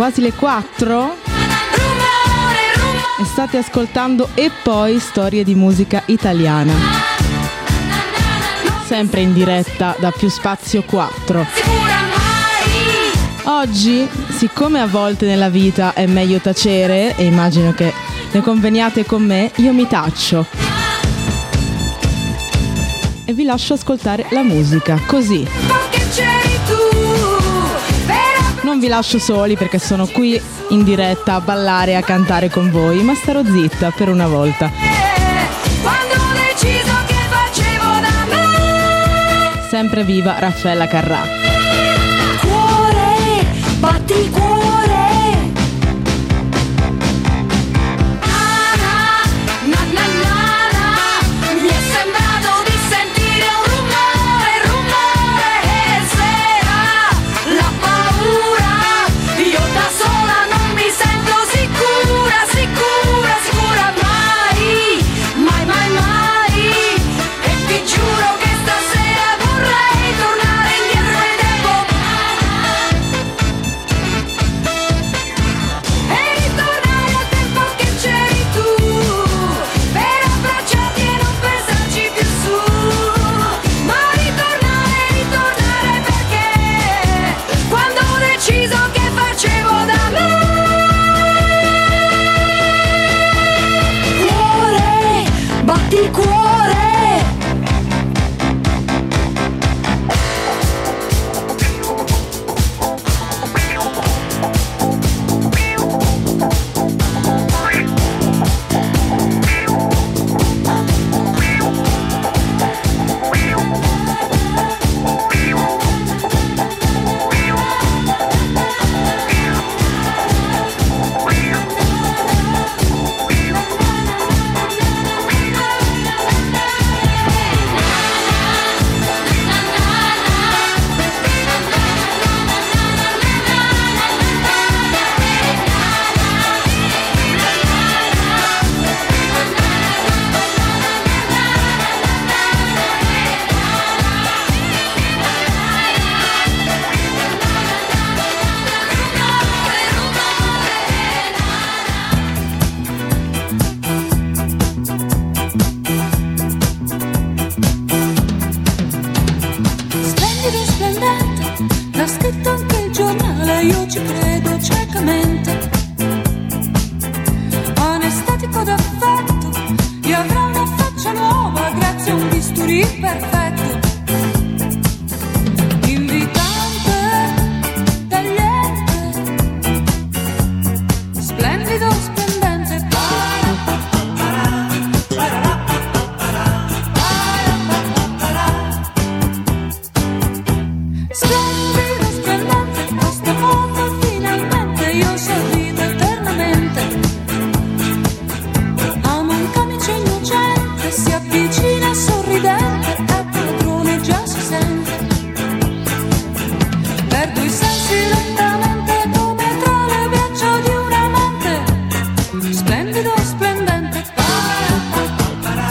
quasi le 4 e state ascoltando e poi storie di musica italiana. Sempre in diretta da Più Spazio 4. Oggi, siccome a volte nella vita è meglio tacere, e immagino che ne conveniate con me, io mi taccio. E vi lascio ascoltare la musica, così. Non vi lascio soli perché sono qui in diretta a ballare e a cantare con voi, ma starò zitta per una volta. Sempre viva Raffaella Carrà.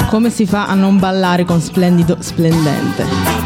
Come si fa a non ballare con splendido splendente?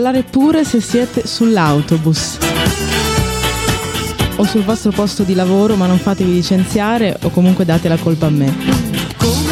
ballare pure se siete sull'autobus o sul vostro posto di lavoro ma non fatevi licenziare o comunque date la colpa a me.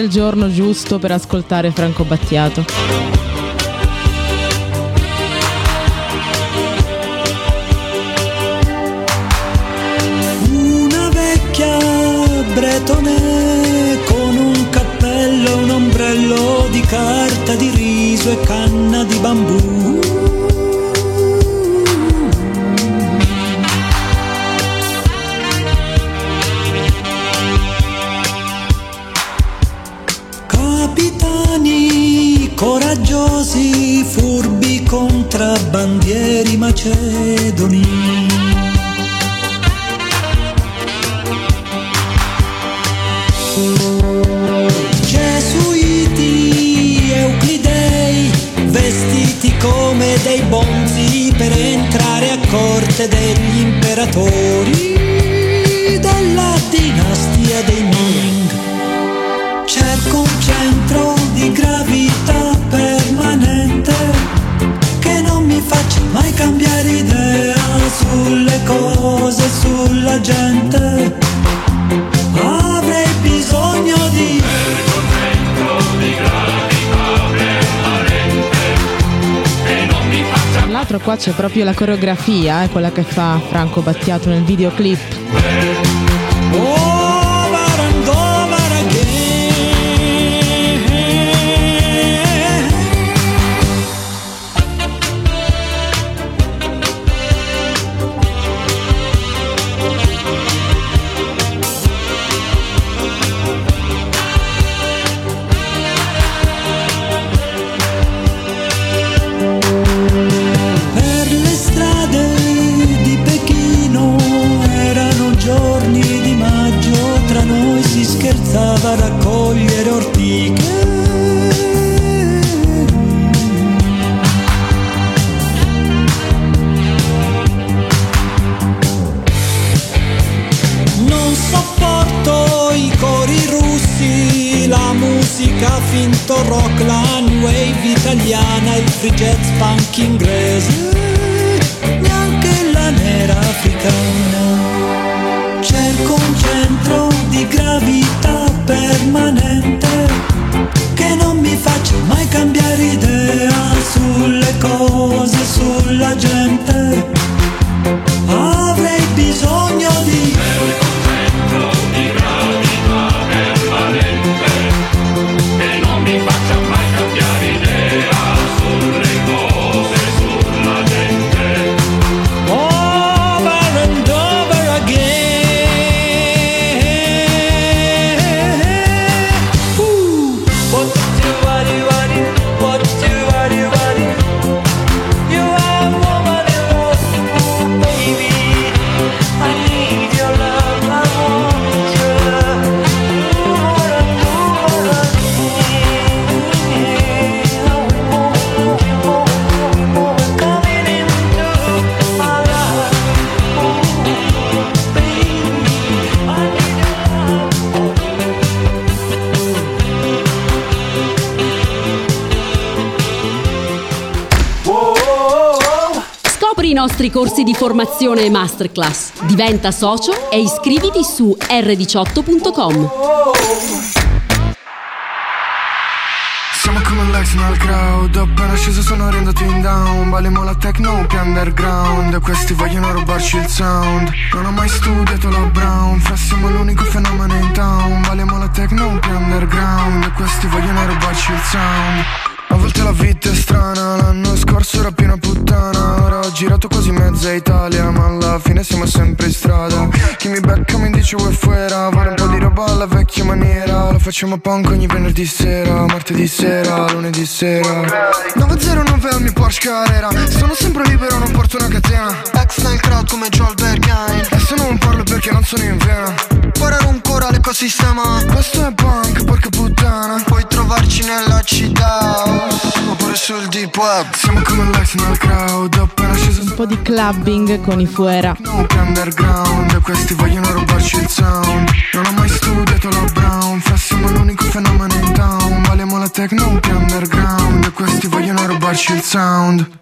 Sempre il giorno giusto per ascoltare Franco Battiato. Coraggiosi, furbi contrabbandieri macedoni. Gesuiti, euclidei, vestiti come dei bonzi per entrare a corte degli imperatori della dinastia dei Ming. Cerco un centro di gravità mai cambiare idea sulle cose, sulla gente. Avrei bisogno di Tra l'altro qua c'è proprio la coreografia, è quella che fa Franco Battiato nel videoclip. Nostri corsi di formazione e masterclass. Diventa socio e iscriviti su r18.com. Siamo come l'ex nel crowd. Appena sceso sono riendato in down. Balliamo la techno più underground. Questi vogliono rubarci il sound. Non ho mai studiato la Brown. Fra siamo l'unico fenomeno in town. Balliamo la techno più underground. Questi vogliono rubarci il sound. A volte la vita è strana, l'anno scorso era piena puttana ho girato quasi mezza Italia, ma alla fine siamo sempre in strada. Chi mi becca mi dice vuoi fuera, vuole un po' di roba alla vecchia maniera. Lo facciamo punk ogni venerdì sera, martedì sera, lunedì sera. 909 al mio Porsche Carrera, sono sempre libero, non porto una catena. Ex nel crowd come Joel Berghain. E se non parlo perché non sono in vena? Parare ancora l'ecosistema Questo è punk, porca puttana. Puoi trovarci nella città sul deep web. Siamo come l'ex nel crowd Appena sceso Un po' di clubbing con i fuera. Underground questi vogliono rubarci il sound. Non ho mai studiato la Brown Fra siamo l'unico fenomeno in town. Valiamo la techno più underground questi vogliono rubarci il sound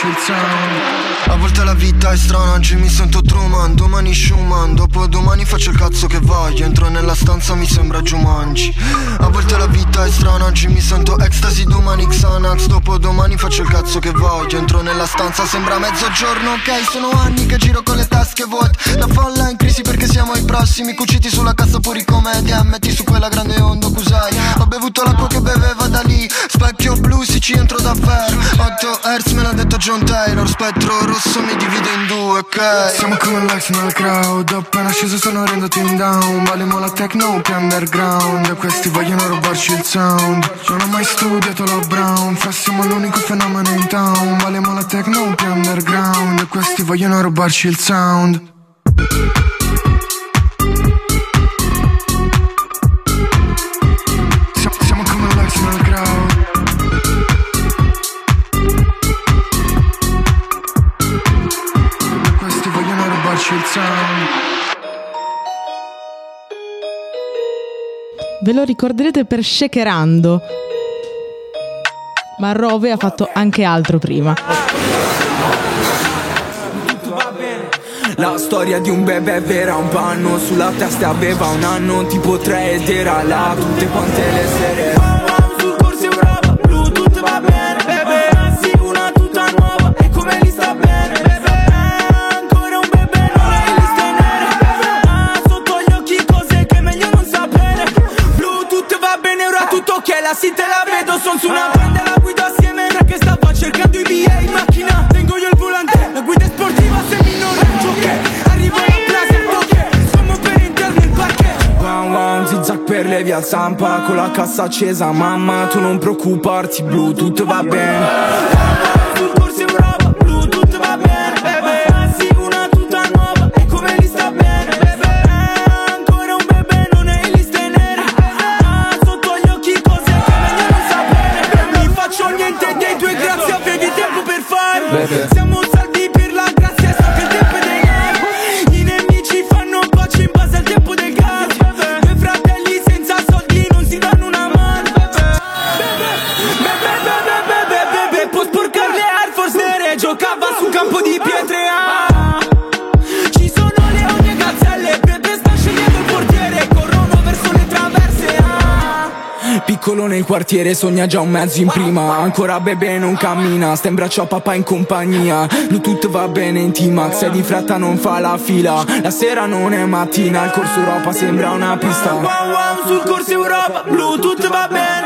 Sweet tone. Domani Schumann. Dopodomani faccio il cazzo che voglio Entro nella stanza mi sembra Jumanji. A volte la vita è strana Oggi mi sento ecstasy domani Xanax. Dopodomani faccio il cazzo che voglio Entro nella stanza sembra mezzogiorno Ok? Sono anni che giro con le tasche vuote La folla è in crisi perché siamo ai prossimi Cuciti sulla cassa puri come metti su quella grande onda Kusai. Ho bevuto l'acqua che beveva da lì Specchio blu si ci entro davvero. 8 Hertz me l'ha detto John Taylor Spettro rosso mi divide in due ok? Siamo come l'ex nel crowd Appena sceso sono rendoti in down. Balliamo la techno più underground questi vogliono rubarci il sound. Non ho mai studiato la Brown Fra siamo l'unico fenomeno in town. Balliamo la techno più underground questi vogliono rubarci il sound Ve lo ricorderete per Shakerando. Ma Rove ha fatto anche altro prima. La storia di un bebè vera, un panno sulla testa aveva un anno, tipo tre ed era là tutte quante le sere. Tutto ok, la sì te la vedo, son su una banda, la guido assieme, era che stava cercando i BA in macchina, tengo io il volante, la guida è sportiva se mi non reggo, ok, arrivo alla plaza, ok, siamo per interno il parcheggio, wow wow, zigzag per le via Zampa, con la cassa accesa, mamma, tu non preoccuparti, Bluetooth va bene, quartiere sogna già un mezzo in prima. Ancora bebe non cammina Sta in braccio a papà in compagnia. Bluetooth va bene in T-Max E di fretta non fa la fila. La sera non è mattina Il corso Europa sembra una pista. Wow wow sul corso Europa Bluetooth va bene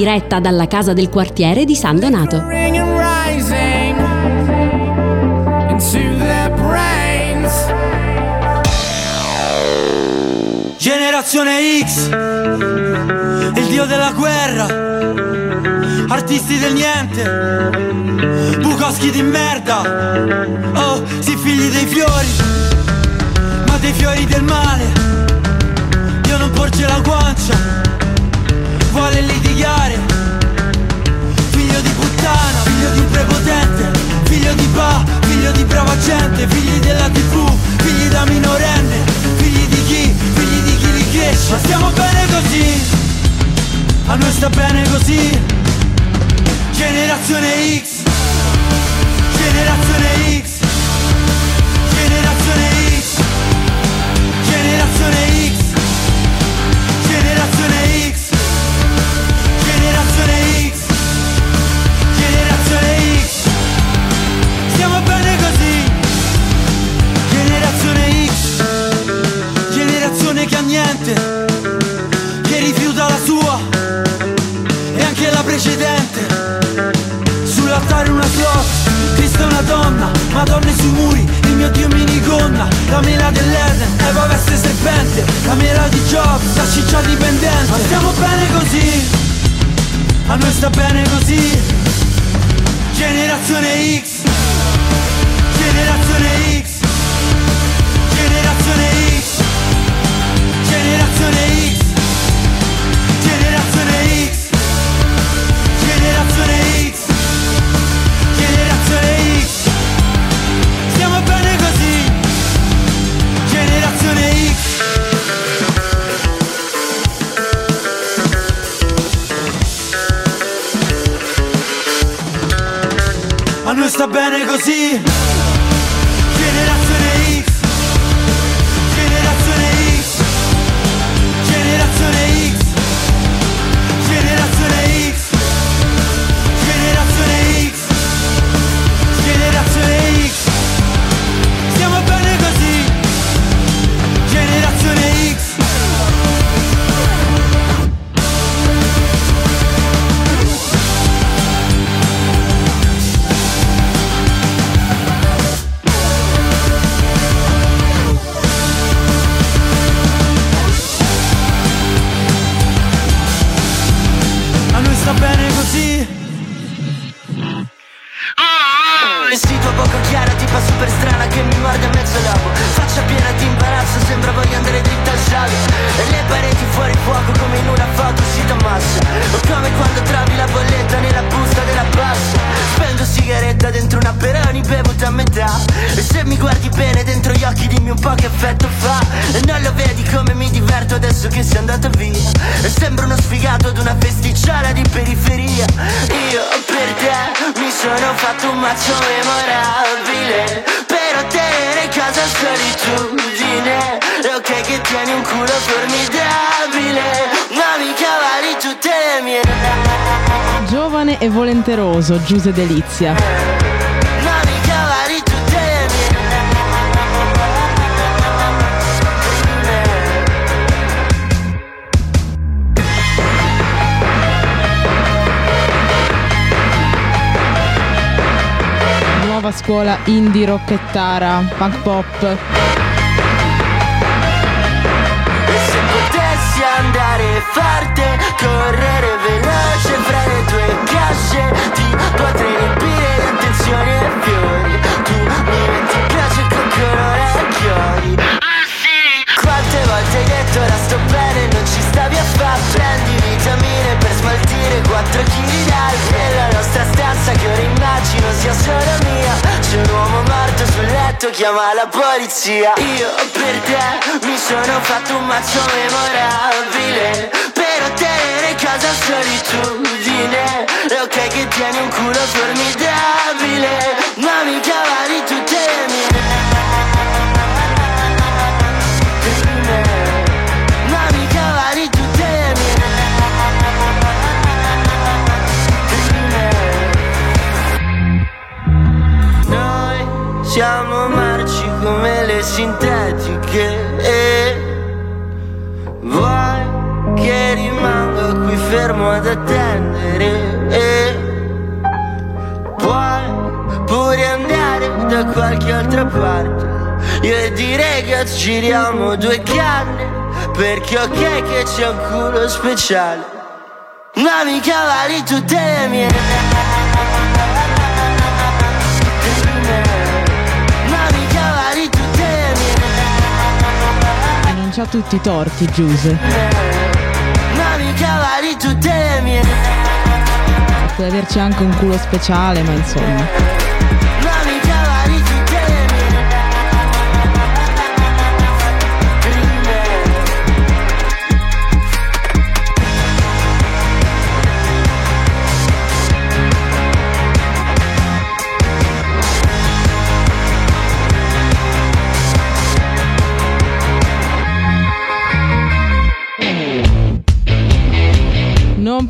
diretta dalla casa del quartiere di San Donato. Generazione X, il dio della guerra, artisti del niente, Bukowski di merda, oh, si figli dei fiori, ma dei fiori del male, Dio non porge la guancia, vuole litigare, figlio di puttana, figlio di un prepotente, figlio di pa, figlio di brava gente, figli della tv, figli da minorenne, figli di chi, figli di chi li cresce, ma stiamo bene così, a noi sta bene così, generazione X, generazione X, generazione X, generazione X, Cristo è una donna, madonne sui muri, il mio dio minigonna, la mela dell'Eden, Eva veste serpente, la mela di Job, la ciccia dipendente, ma stiamo bene così, a noi sta bene così, generazione X, generazione X, generazione X, generazione X, generazione X, generazione X, bene così, dentro una Peroni bevuta a. Metà E se mi guardi bene dentro gli occhi dimmi un po' che effetto fa. E non lo vedi come mi diverto adesso che sei andato via. E sembra uno sfigato ad una festicciala di periferia. Io per te mi sono fatto un mazzo memorabile. Per ottenere casa solitudine. Ok che tieni un culo formidabile. Ma mi Giovane e volenteroso, Giuse Delizia. Nuova scuola indie rockettara, punk pop. Andare forte, correre veloce fra le tue casce Ti potrei riempire di attenzioni e fiori. Tu mi metti in piace con colore e chiodi Quante volte hai detto ora sto bene, non ci stavi affatto Prendi vitamine per smaltire 4 kg d'alghe Nella nostra stanza che ora immagino sia solo mia. C'è un uomo morto sul letto, chiama la polizia. Io per te mi sono fatto un mazzo memorabile. Per ottenere casa solitudine. È ok che tieni un culo formidabile. Ma mi cavalli tutte le mie Siamo merci come le sintetiche. E vuoi che rimango qui fermo ad attendere? E puoi pure andare da qualche altra parte. Io e direi che giriamo due canne perché ok che c'è un culo speciale. Ma mi cavali tutte le mie rilancia tutti i torti, Giuse. Puoi averci anche un culo speciale, ma insomma.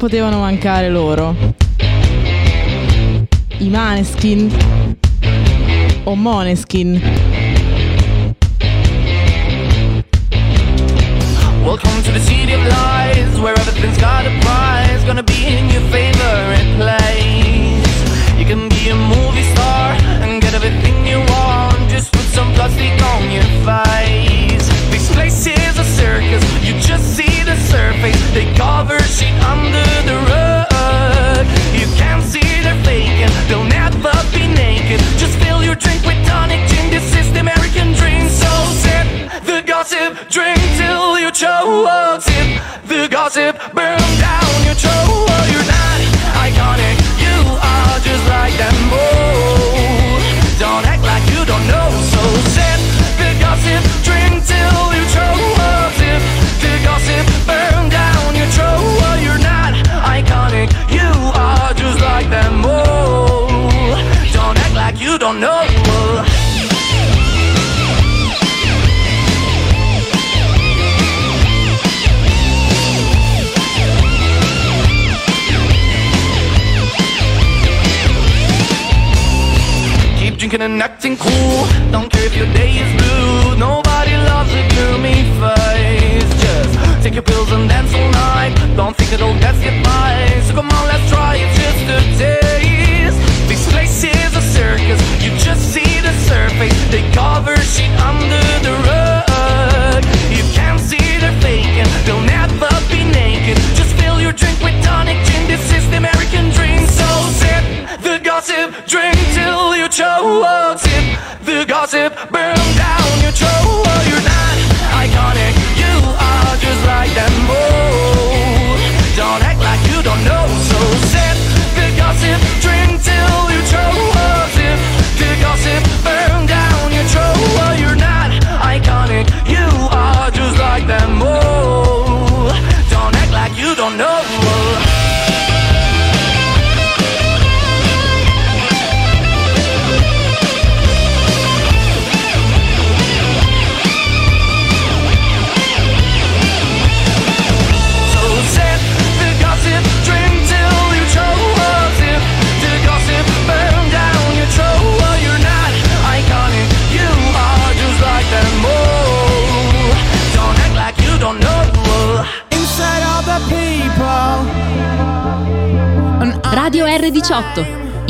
potevano mancare loro. I Maneskin o Moneskin. Welcome to the city of lies where everything's got a. whoa.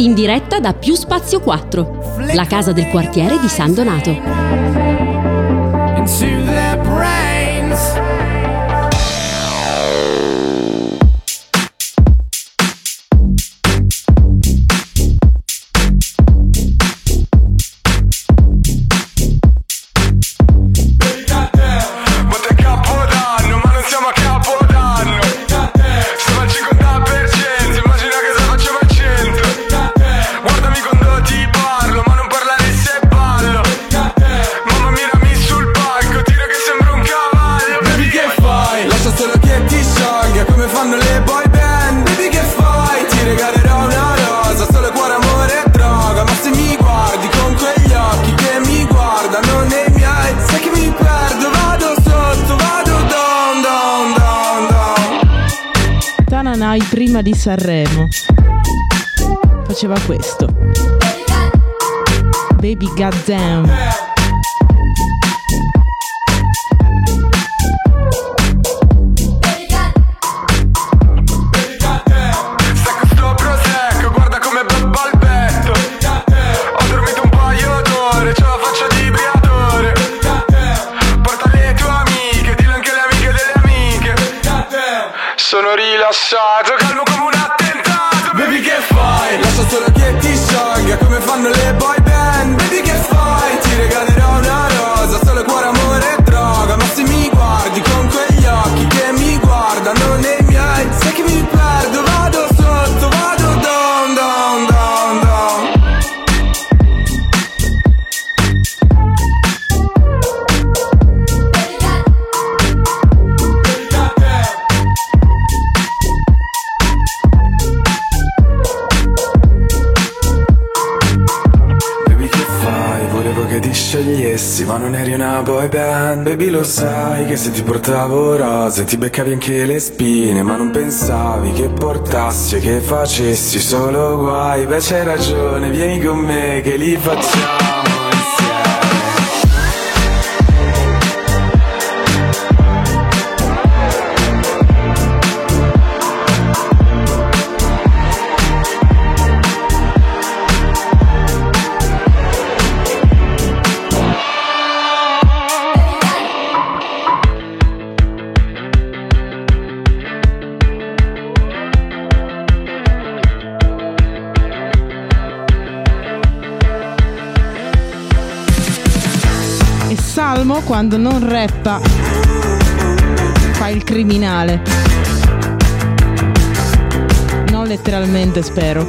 in diretta da Più Spazio 4, la casa del quartiere di San Donato. Sanremo faceva questo. Baby lo sai che se ti portavo rose ti beccavi anche le spine Ma non pensavi che portassi e che facessi solo guai. Beh c'hai ragione, vieni con me che li facciamo. quando non rappa fa il criminale. Non letteralmente spero.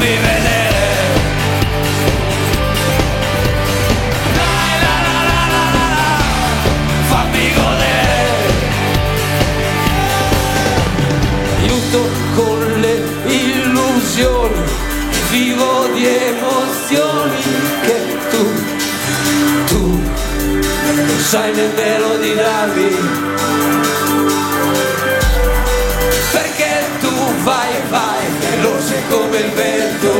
me come il vento.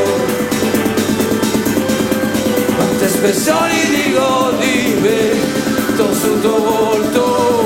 Quante spessori di godimento sul tuo volto.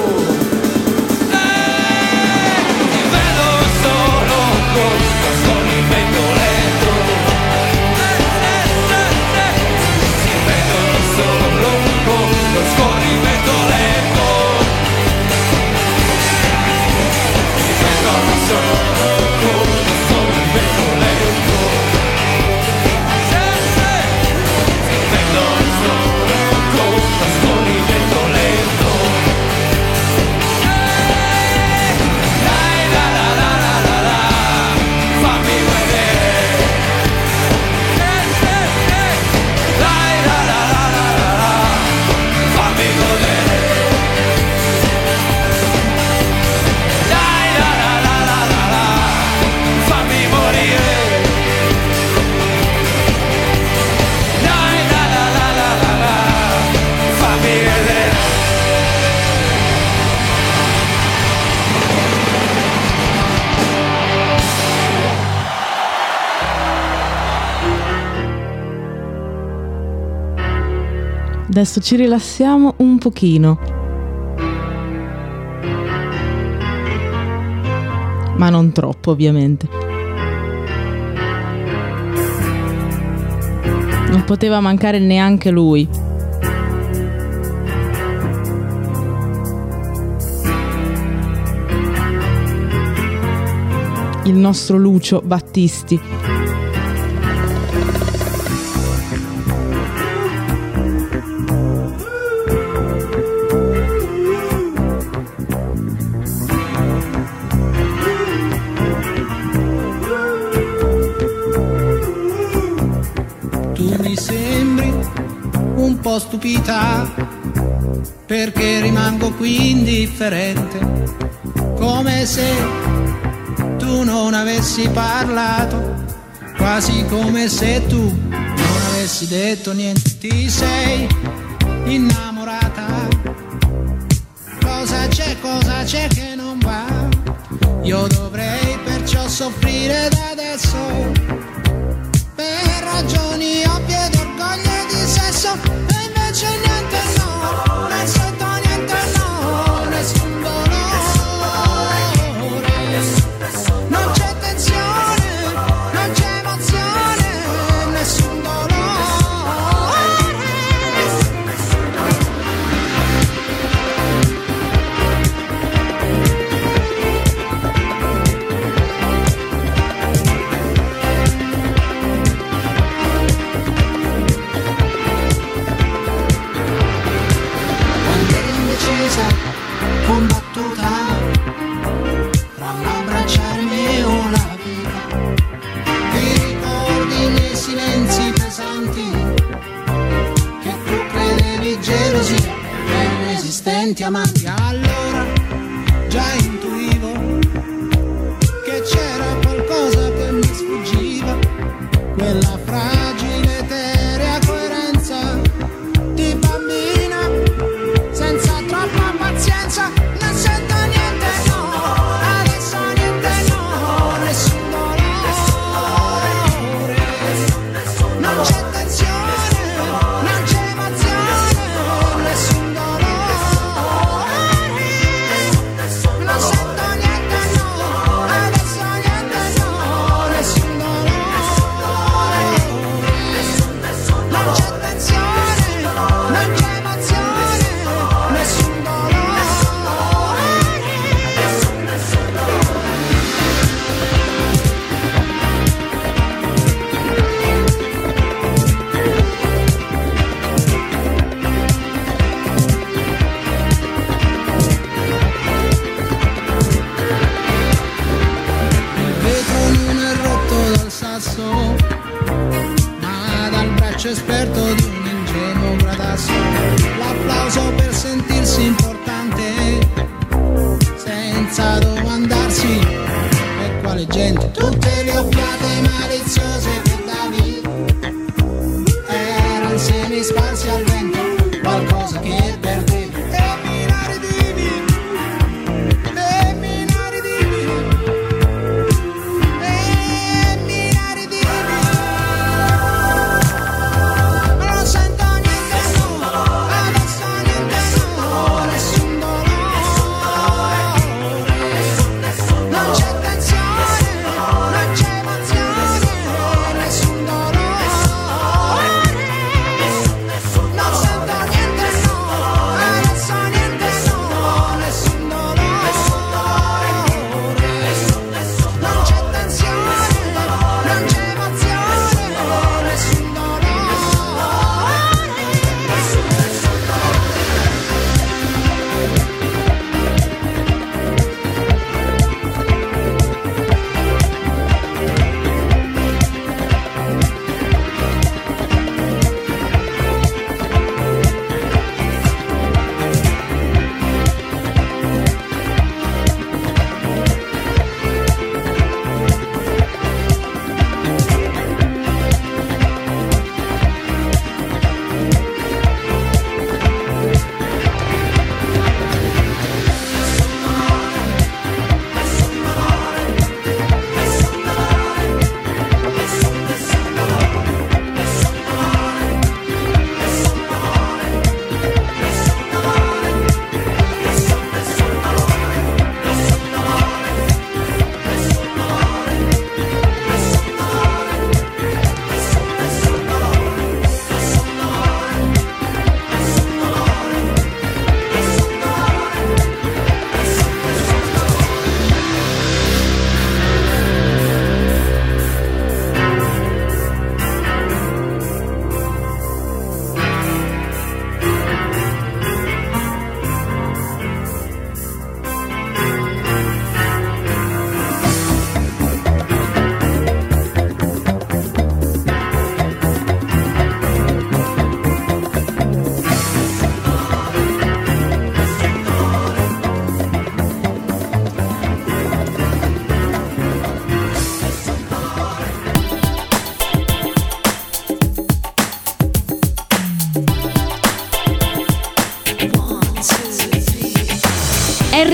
adesso ci rilassiamo un pochino. Ma non troppo, ovviamente. Non poteva mancare neanche lui. Il nostro Lucio Battisti. perché rimango qui indifferente, come se tu non avessi parlato, quasi come se tu non avessi detto niente, ti sei innamorata. Cosa c'è, cosa c'è che non va? Io dovrei perciò soffrire da adesso llaman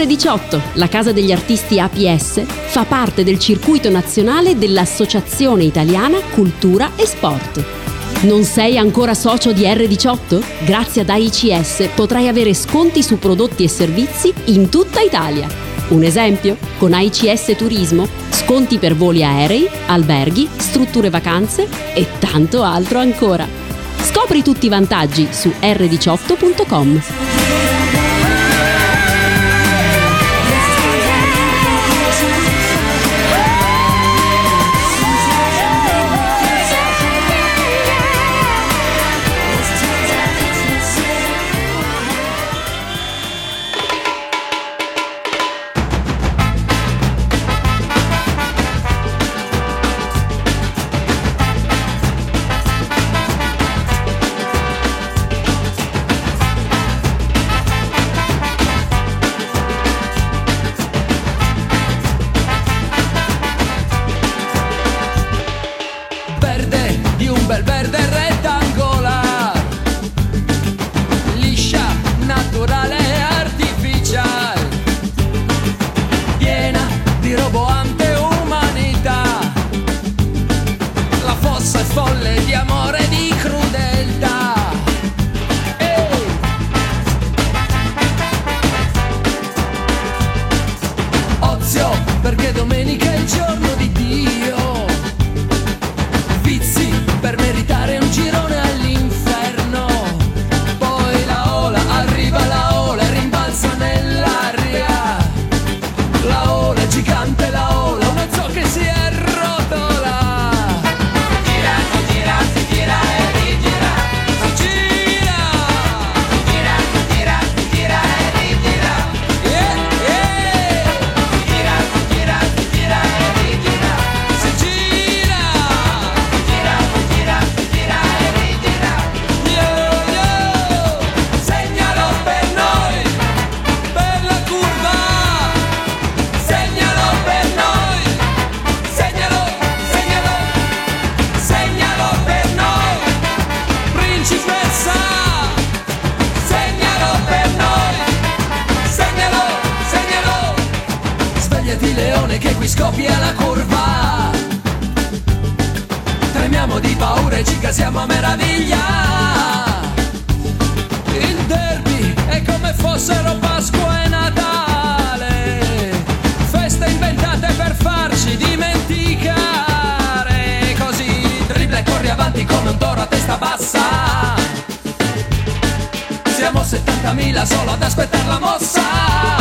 18, la Casa degli Artisti APS fa parte del circuito nazionale dell'Associazione Italiana Cultura e Sport. Non sei ancora socio di R18? Grazie ad AICS potrai avere sconti su prodotti e servizi in tutta Italia. Un esempio? Con AICS Turismo, sconti per voli aerei, alberghi, strutture vacanze e tanto altro ancora. Scopri tutti i vantaggi su r18.com. e ci a meraviglia. Il derby è come fossero Pasqua e Natale. Feste inventate per farci dimenticare. Così dribbla e corri avanti come un toro a testa bassa. Siamo 70.000 solo ad aspettare la mossa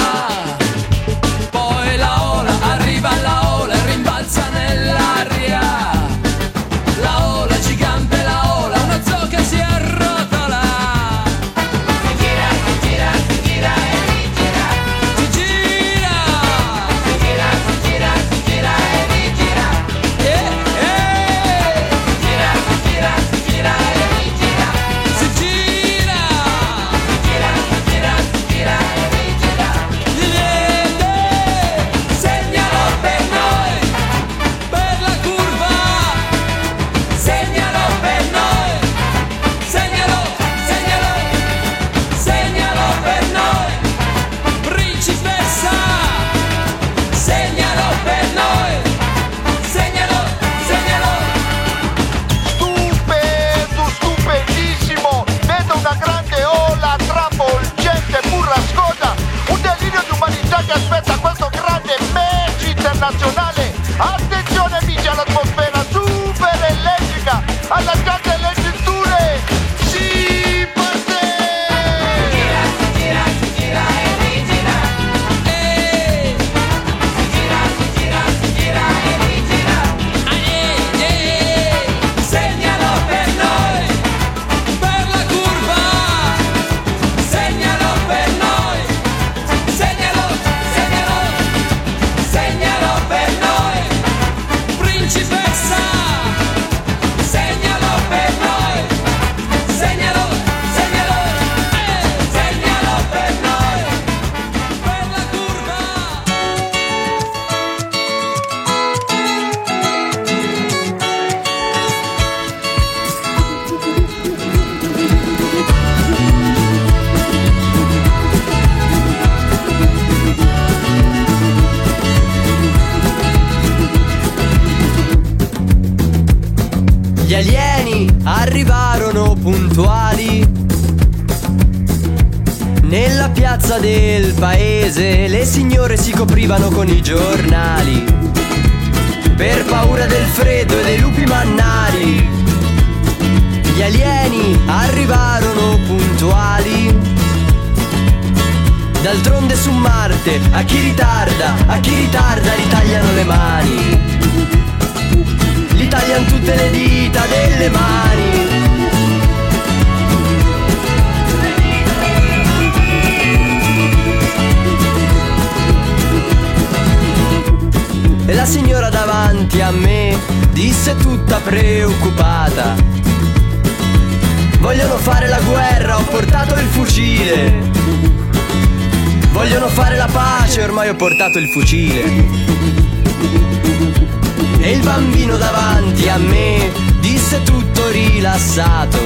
portato il fucile. E il bambino davanti a me disse tutto rilassato.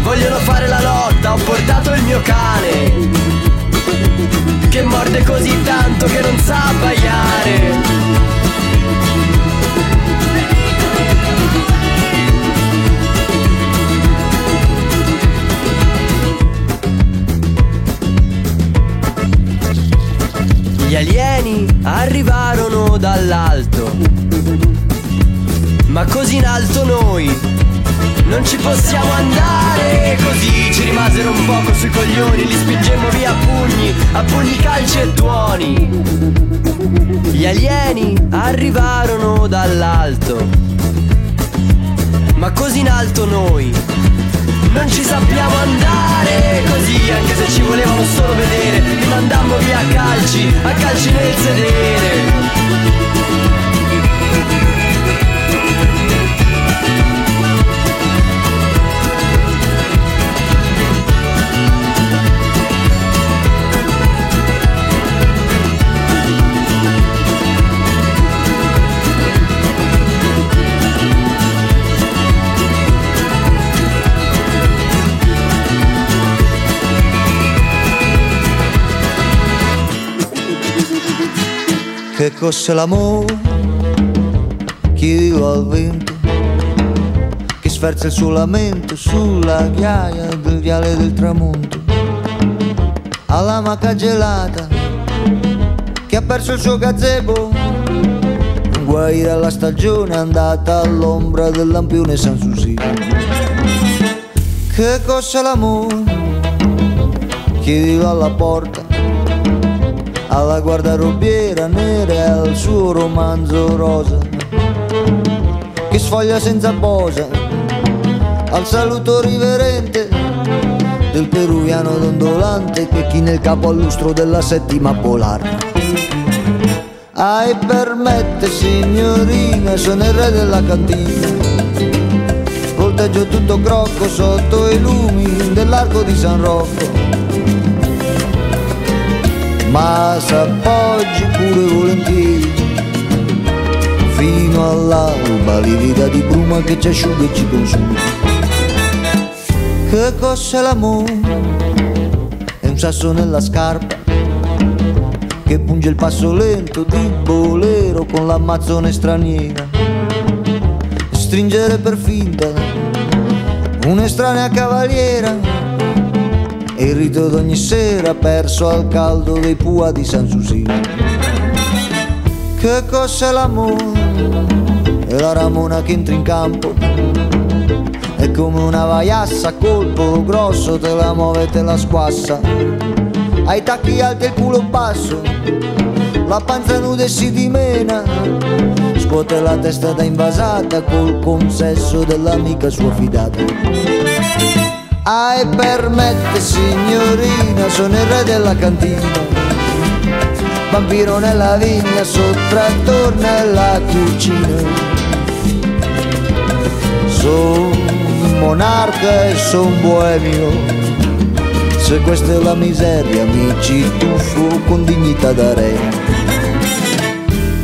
Vogliono fare la lotta, ho portato il mio cane. Che morde così tanto che non sa abbaiare. Arrivarono dall'alto. Ma così in alto noi non ci possiamo andare. Così ci rimasero un poco sui coglioni li spingemmo via a pugni a pugni calci e tuoni. Gli alieni arrivarono dall'alto. Ma così in alto noi non ci sappiamo andare così anche se ci volevano solo vedere li mandammo via a calci a calci nel sedere Che cos'è l'amore? Chiedilo al vento che sferza il suo lamento sulla ghiaia del viale del tramonto. Alla maca gelata che ha perso il suo gazebo. Guai dalla stagione andata all'ombra del lampione San Susi. Che cos'è l'amore? Chiedilo alla porta alla guardarobiera nera e al suo romanzo rosa. Che sfoglia senza posa al saluto riverente del peruviano dondolante che china il capo al lustro della settima polare. Ai permette signorina sono il re della cantina. Volteggio tutto crocco sotto i lumi dell'arco di San Rocco ma s'appoggi pure volentieri. Fino all'alba livida di bruma che ci asciuga e ci consuma. Che cos'è l'amore? è un sasso nella scarpa che punge il passo lento di bolero con l'ammazzone straniera. Stringere per finta un'estranea cavaliera il rito d'ogni sera perso al caldo dei pua di San Susino. Che cos'è l'amore? È la ramona che entra in campo. È come una vaiassa a colpo grosso, te la muove e te la squassa. Ai tacchi alti e il culo basso, la panza nuda e si dimena. Scuote la testa da invasata col consesso dell'amica sua fidata. Ai permette signorina, sono il re della cantina. Vampiro nella vigna, sottrattore nella cucina. Son monarca e son boemio. Se questa è la miseria, mi ci tuffo con dignità da re.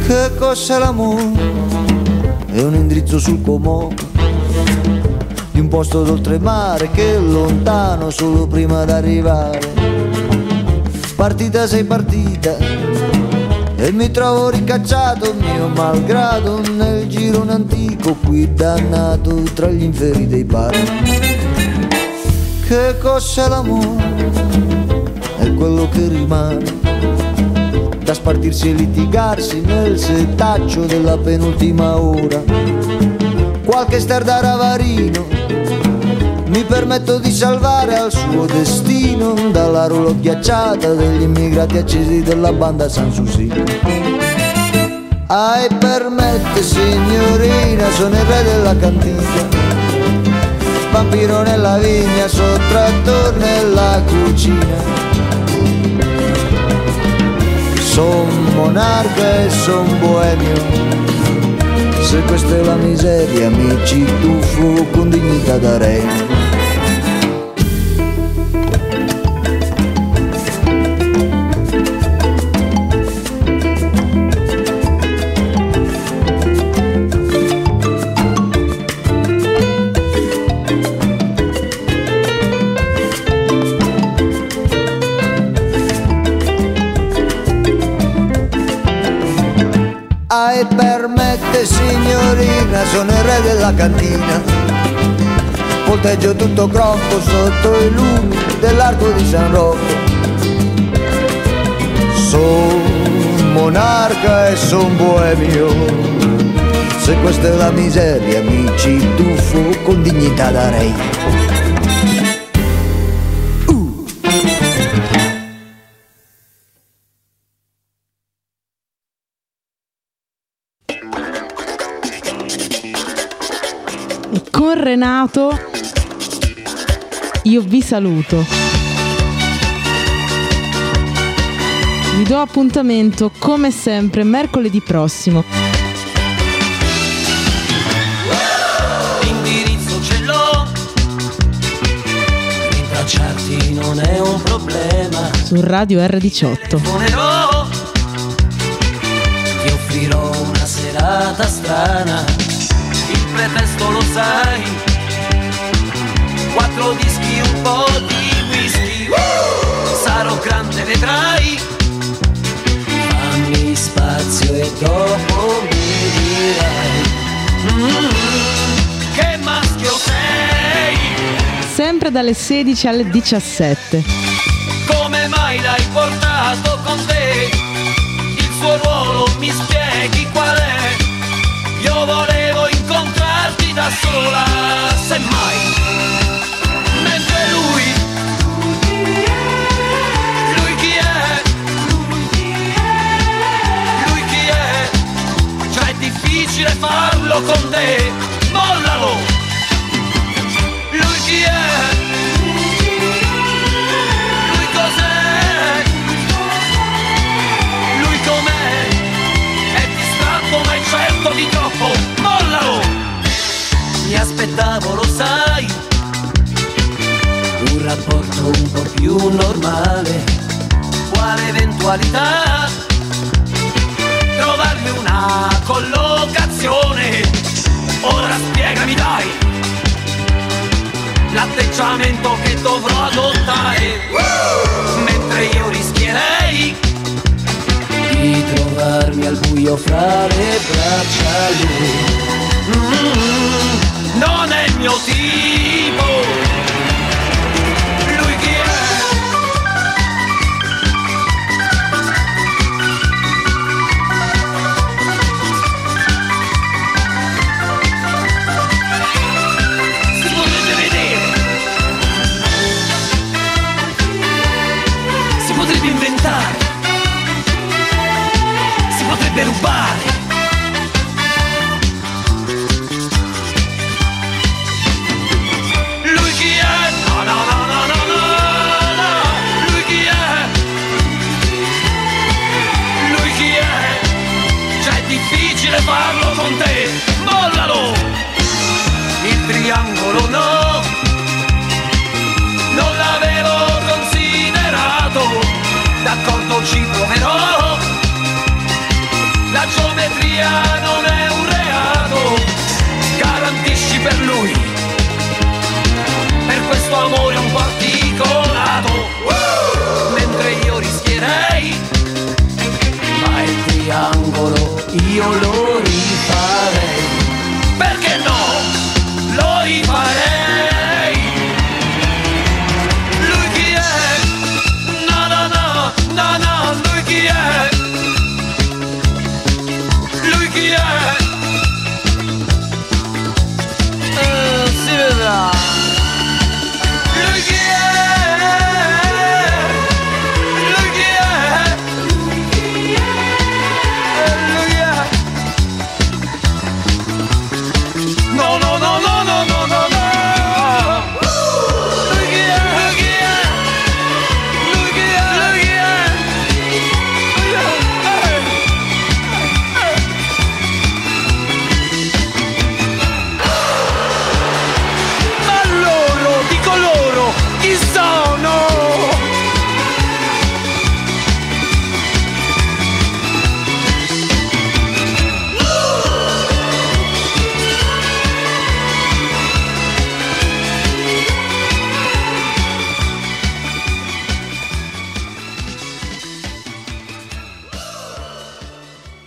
Che cos'è l'amore? È un indirizzo sul comodo di un posto d'oltremare che è lontano solo prima d'arrivare. Partita sei partita e mi trovo ricacciato mio malgrado nel girone antico qui dannato tra gli inferi dei pari. Che cos'è l'amore? È quello che rimane da spartirsi e litigarsi nel setaccio della penultima ora. Qualche ster ravarino mi permetto di salvare al suo destino dalla rulo ghiacciata degli immigrati accesi della banda San Susi. Ai permette signorina, sono il re della cantina. Vampiro nella vigna, sottrattor nella cucina. Son monarca e son boemio. Se questa è la miseria mi ci tuffo con dignità da re. Sono il re della cantina. Volteggio tutto crocco sotto i lumi dell'arco di San Rocco. Son monarca e son boemio. Se questa è la miseria mi ci tuffo con dignità da re. Renato io vi saluto. Vi do appuntamento come sempre mercoledì prossimo. L'indirizzo ce l'ho Rintracciarti non è un problema Su Radio R18. Telefonerò Ti offrirò una serata strana Il pretesto lo sai e dopo mi dirai mm, che maschio sei, Sempre dalle 16 alle 17. come mai l'hai portato con te? Il suo ruolo mi spieghi qual è? Io volevo incontrarti da sola, semmai. Con te, mollalo! Lui chi è? Lui cos'è? Lui com'è? È distratto ma è certo di troppo, mollalo! Mi aspettavo, lo sai, un rapporto un po' più normale. Quale eventualità? Trovarmi una collocazione. Ora spiegami dai l'atteggiamento che dovrò adottare. Mentre io rischierei di trovarmi al buio fra le braccia lui. Mm, non è il mio tipo. Si